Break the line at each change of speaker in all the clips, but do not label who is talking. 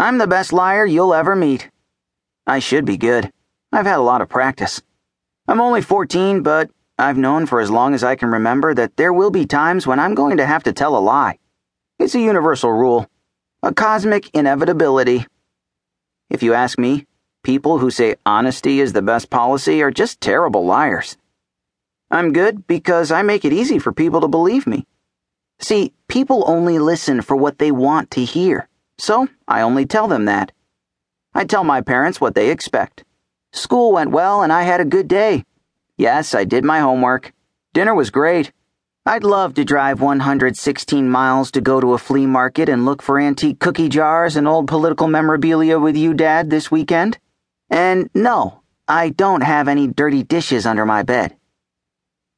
I'm the best liar you'll ever meet. I should be good. I've had a lot of practice. I'm only 14, but I've known for as long as I can remember that there will be times when I'm going to have to tell a lie. It's a universal rule, a cosmic inevitability. If you ask me, people who say honesty is the best policy are just terrible liars. I'm good because I make it easy for people to believe me. See, people only listen for what they want to hear, so I only tell them that. I tell my parents what they expect. School went well and I had a good day. Yes, I did my homework. Dinner was great. I'd love to drive 116 miles to go to a flea market and look for antique cookie jars and old political memorabilia with you, Dad, this weekend. And no, I don't have any dirty dishes under my bed.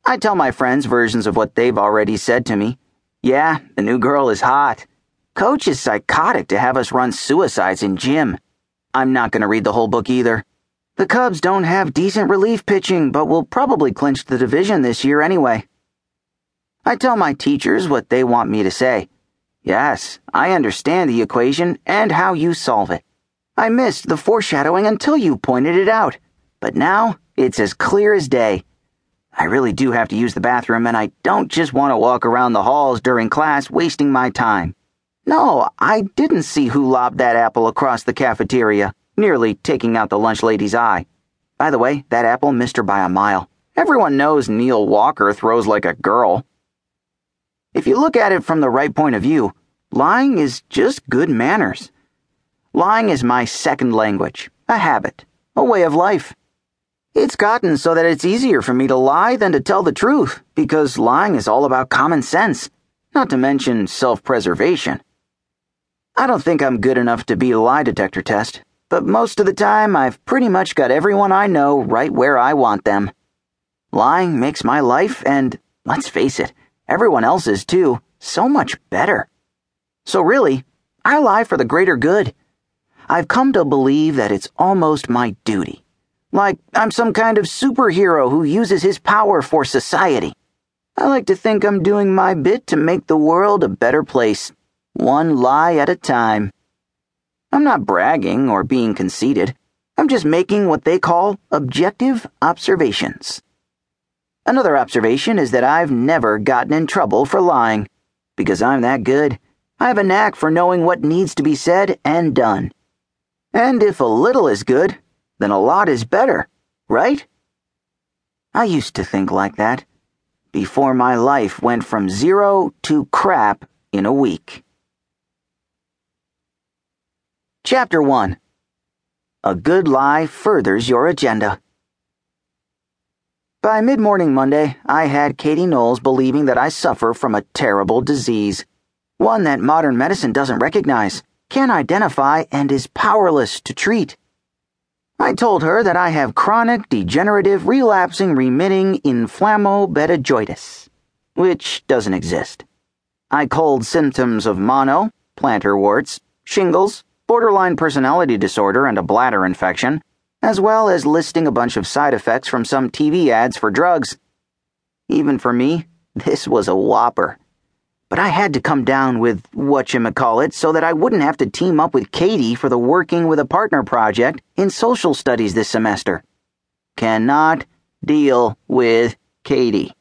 I tell my friends versions of what they've already said to me. Yeah, the new girl is hot. Coach is psychotic to have us run suicides in gym. I'm not going to read the whole book either. The Cubs don't have decent relief pitching, but will probably clinch the division this year anyway. I tell my teachers what they want me to say. Yes, I understand the equation and how you solve it. I missed the foreshadowing until you pointed it out, but now it's as clear as day. I really do have to use the bathroom, and I don't just want to walk around the halls during class wasting my time. No, I didn't see who lobbed that apple across the cafeteria nearly taking out the lunch lady's eye. By the way, that apple missed her by a mile. Everyone knows Neil Walker throws like a girl. If you look at it from the right point of view, lying is just good manners. Lying is my second language, a habit, a way of life. It's gotten so that it's easier for me to lie than to tell the truth, because lying is all about common sense, not to mention self preservation. I don't think I'm good enough to be a lie detector test, but most of the time I've pretty much got everyone I know right where I want them. Lying makes my life, and let's face it, everyone else's too, so much better. So really, I lie for the greater good. I've come to believe that it's almost my duty. Like I'm some kind of superhero who uses his power for society. I like to think I'm doing my bit to make the world a better place, one lie at a time. I'm not bragging or being conceited. I'm just making what they call objective observations. Another observation is that I've never gotten in trouble for lying. Because I'm that good, I have a knack for knowing what needs to be said and done. And if a little is good, then a lot is better, right? I used to think like that before my life went from zero to crap in a week. Chapter 1 A Good Lie Furthers Your Agenda. By mid morning Monday, I had Katie Knowles believing that I suffer from a terrible disease, one that modern medicine doesn't recognize, can't identify, and is powerless to treat. I told her that I have chronic, degenerative, relapsing, remitting inflammobetajoitis, which doesn't exist. I called symptoms of mono, plantar warts, shingles, borderline personality disorder, and a bladder infection, as well as listing a bunch of side effects from some TV ads for drugs. Even for me, this was a whopper. But I had to come down with whatchamacallit so that I wouldn't have to team up with Katie for the Working with a Partner project in social studies this semester. Cannot deal with Katie.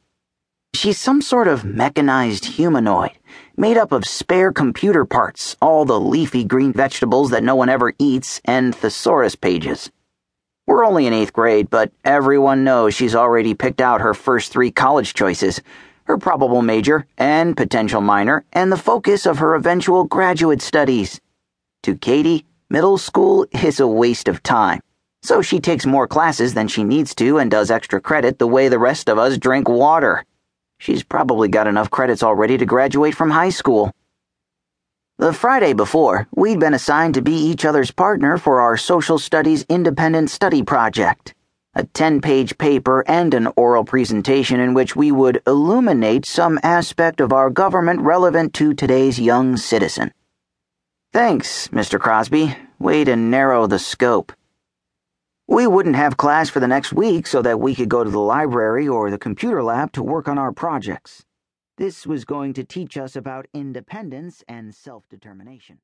She's some sort of mechanized humanoid, made up of spare computer parts, all the leafy green vegetables that no one ever eats, and thesaurus pages. We're only in eighth grade, but everyone knows she's already picked out her first three college choices her probable major and potential minor, and the focus of her eventual graduate studies. To Katie, middle school is a waste of time. So she takes more classes than she needs to and does extra credit the way the rest of us drink water. She's probably got enough credits already to graduate from high school. The Friday before, we'd been assigned to be each other's partner for our social studies independent study project. A 10 page paper and an oral presentation in which we would illuminate some aspect of our government relevant to today's young citizen. Thanks, Mr. Crosby. Way to narrow the scope. We wouldn't have class for the next week so that we could go to the library or the computer lab to work on our projects. This was going to teach us about independence and self determination.